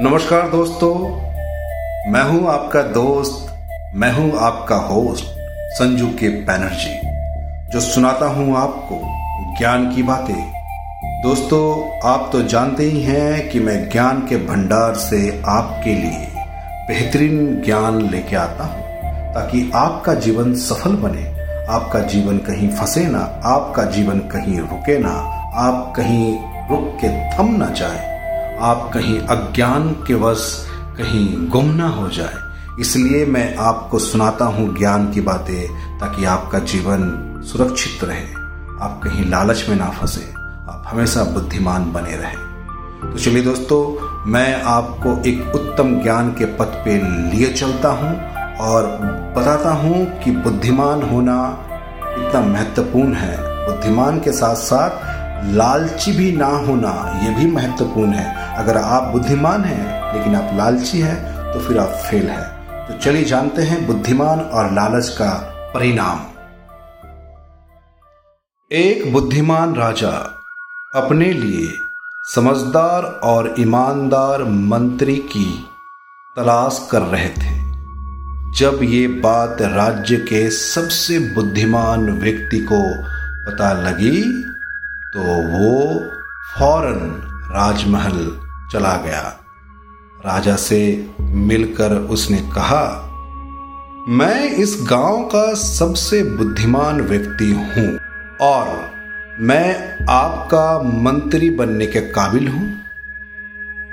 नमस्कार दोस्तों, मैं हूँ आपका दोस्त, मैं हूँ आपका होस्ट संजू के बैनर्जी, जो सुनाता हूँ आपको ज्ञान की बातें। दोस्तों, आप तो जानते ही हैं कि मैं ज्ञान के भंडार से आपके लिए बेहतरीन ज्ञान लेके आता हूँ, ताकि आपका जीवन सफल बने, आपका जीवन कहीं फंसे ना, आपका जीवन कहीं रुके ना, आप कहीं रुक के थम ना जाए। आप कहीं अज्ञान के वश कहीं गुम ना हो जाए। इसलिए मैं आपको सुनाता हूँ ज्ञान की बातें, ताकि आपका जीवन सुरक्षित रहे। आप कहीं लालच में ना फंसे। आप हमेशा बुद्धिमान बने रहे। तो चलिए दोस्तों, मैं आपको एक उत्तम ज्ञान के पथ पे लिए चलता हूँ और बताता हूँ कि बुद्धिमान होना इतना महत्वपूर्ण है। बुद्धिमान के साथ साथ लालची भी ना होना यह भी महत्वपूर्ण है। अगर आप बुद्धिमान हैं, लेकिन आप लालची हैं तो फिर आप फेल हैं। तो चलिए जानते हैं बुद्धिमान और लालच का परिणाम। एक बुद्धिमान राजा अपने लिए समझदार और ईमानदार मंत्री की तलाश कर रहे थे। जब ये बात राज्य के सबसे बुद्धिमान व्यक्ति को पता लगी तो वो फ़ौरन राजमहल चला गया। राजा से मिलकर उसने कहा, मैं इस गाँव का सबसे बुद्धिमान व्यक्ति हूँ और मैं आपका मंत्री बनने के काबिल हूँ।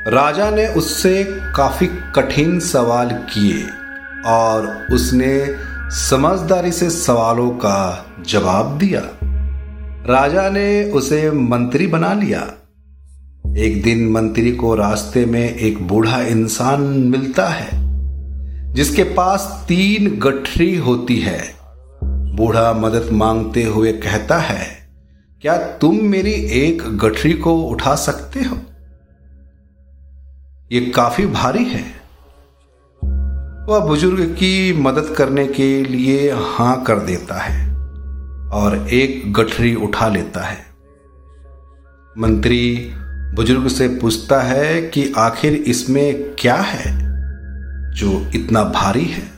राजा ने उससे काफ़ी कठिन सवाल किए और उसने समझदारी से सवालों का जवाब दिया। राजा ने उसे मंत्री बना लिया। एक दिन मंत्री को रास्ते में एक बूढ़ा इंसान मिलता है, जिसके पास तीन गठरी होती है। बूढ़ा मदद मांगते हुए कहता है, क्या तुम मेरी एक गठरी को उठा सकते हो? ये काफ़ी भारी है। वह बुज़ुर्ग की मदद करने के लिए हाँ कर देता है और एक गठरी उठा लेता है। मंत्री बुज़ुर्ग से पूछता है कि आखिर इसमें क्या है जो इतना भारी है?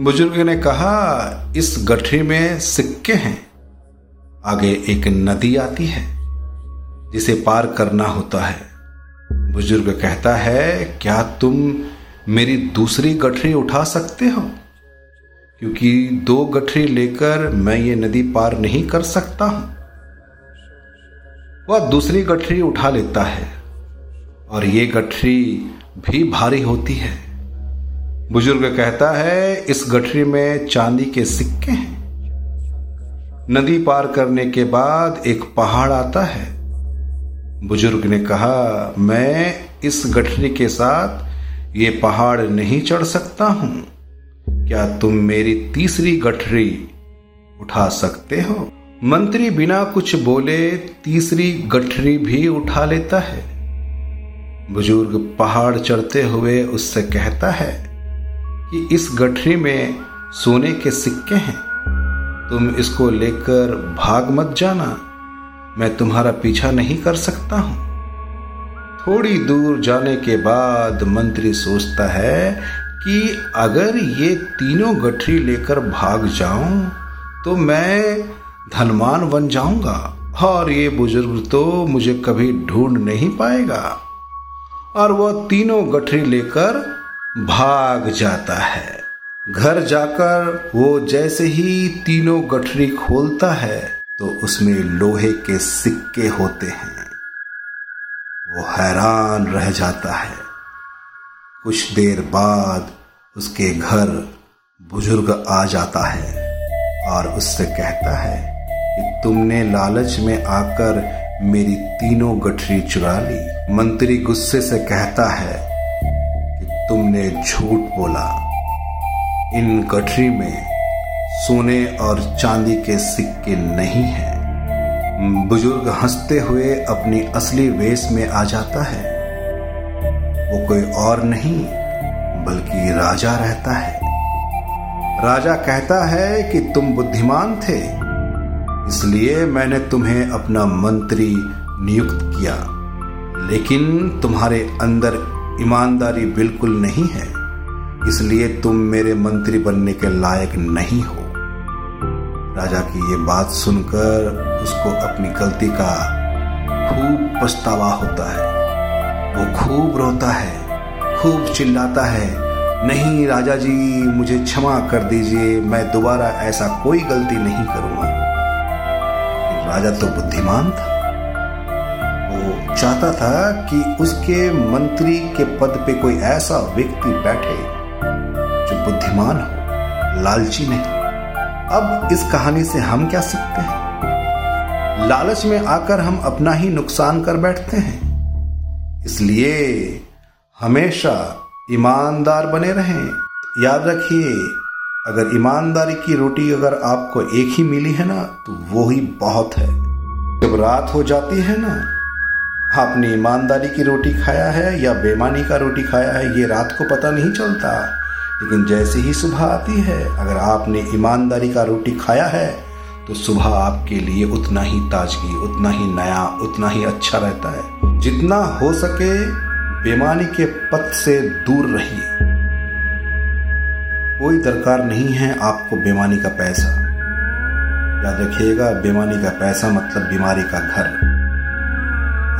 बुज़ुर्ग ने कहा, इस गठरी में सिक्के हैं। आगे एक नदी आती है, जिसे पार करना होता है। बुज़ुर्ग कहता है, क्या तुम मेरी दूसरी गठरी उठा सकते हो? क्योंकि दो गठरी लेकर मैं ये नदी पार नहीं कर सकता हूँ। वह दूसरी गठरी उठा लेता है और ये गठरी भी भारी होती है। बुज़ुर्ग कहता है, इस गठरी में चांदी के सिक्के हैं। नदी पार करने के बाद एक पहाड़ आता है। बुज़ुर्ग ने कहा, मैं इस गठरी के साथ ये पहाड़ नहीं चढ़ सकता हूँ। क्या तुम मेरी तीसरी गठरी उठा सकते हो? मंत्री बिना कुछ बोले तीसरी गठरी भी उठा लेता है। बुज़ुर्ग पहाड़ चढ़ते हुए उससे कहता है कि इस गठरी में सोने के सिक्के हैं। तुम इसको लेकर भाग मत जाना। मैं तुम्हारा पीछा नहीं कर सकता हूँ। थोड़ी दूर जाने के बाद मंत्री सोचता है कि अगर ये तीनों गठरी लेकर भाग जाऊँ तो मैं धनवान बन जाऊँगा। और ये बुज़ुर्ग तो मुझे कभी ढूंढ नहीं पाएगा। और वह तीनों गठरी लेकर भाग जाता है। घर जाकर वो जैसे ही तीनों गठरी खोलता है तो उसमें लोहे के सिक्के होते हैं। वो हैरान रह जाता है। कुछ देर बाद उसके घर बुज़ुर्ग आ जाता है और उससे कहता है तुमने लालच में आकर मेरी तीनों गठरी चुरा ली। मंत्री गुस्से से कहता है कि तुमने झूठ बोला। इन गठरी में सोने और चांदी के सिक्के नहीं हैं। बुज़ुर्ग हँसते हुए अपनी असली वेश में आ जाता है। वो कोई और नहीं, बल्कि राजा रहता है। राजा कहता है कि तुम बुद्धिमान थे इसलिए मैंने तुम्हें अपना मंत्री नियुक्त किया। लेकिन तुम्हारे अंदर ईमानदारी बिल्कुल नहीं है, इसलिए तुम मेरे मंत्री बनने के लायक नहीं हो। राजा की ये बात सुनकर उसको अपनी गलती का खूब पछतावा होता है। वो खूब रोता है, खूब चिल्लाता है, नहीं राजा जी, मुझे क्षमा कर दीजिए, मैं दोबारा ऐसा कोई गलती नहीं करूँगा। राजा तो बुद्धिमान था। वो चाहता था कि उसके मंत्री के पद पे कोई ऐसा व्यक्ति बैठे जो बुद्धिमान हो, लालची नहीं। अब इस कहानी से हम क्या सीखते हैं? लालच में आकर हम अपना ही नुकसान कर बैठते हैं। इसलिए हमेशा ईमानदार बने रहें। याद रखिए अगर ईमानदारी की रोटी अगर आपको एक ही मिली है ना तो वो ही बहुत है। जब रात हो जाती है ना, आपने ईमानदारी की रोटी खाया है या बेमानी का रोटी खाया है, ये रात को पता नहीं चलता। लेकिन जैसे ही सुबह आती है, अगर आपने ईमानदारी का रोटी खाया है तो सुबह आपके लिए उतना ही ताजगी, उतना ही नया, उतना ही अच्छा रहता है। जितना हो सके बेमानी के पथ से दूर रहिए। कोई दरकार नहीं है आपको बेमानी का पैसा। याद रखिएगा, बेमानी का पैसा मतलब बीमारी का घर।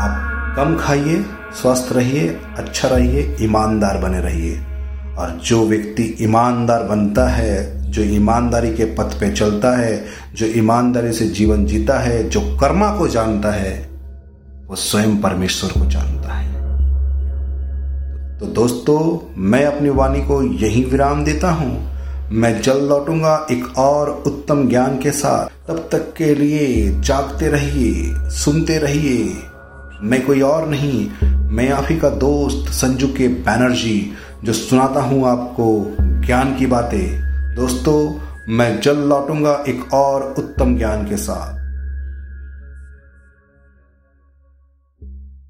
आप कम खाइए, स्वस्थ रहिए अच्छा रहिए, ईमानदार बने रहिए। और जो व्यक्ति ईमानदार बनता है, जो ईमानदारी के पथ पे चलता है, जो ईमानदारी से जीवन जीता है, जो कर्मा को जानता है, वो स्वयं परमेश्वर को जानता है। तो दोस्तों, मैं अपनी वाणी को यही विराम देता हूँ। मैं जल्द लौटूँगा एक और उत्तम ज्ञान के साथ। तब तक के लिए जागते रहिए, सुनते रहिए। मैं कोई और नहीं, मैं आप ही का दोस्त संजू के बैनर्जी जो सुनाता हूँ आपको ज्ञान की बातें। दोस्तों, मैं जल्द लौटूँगा एक और उत्तम ज्ञान के साथ।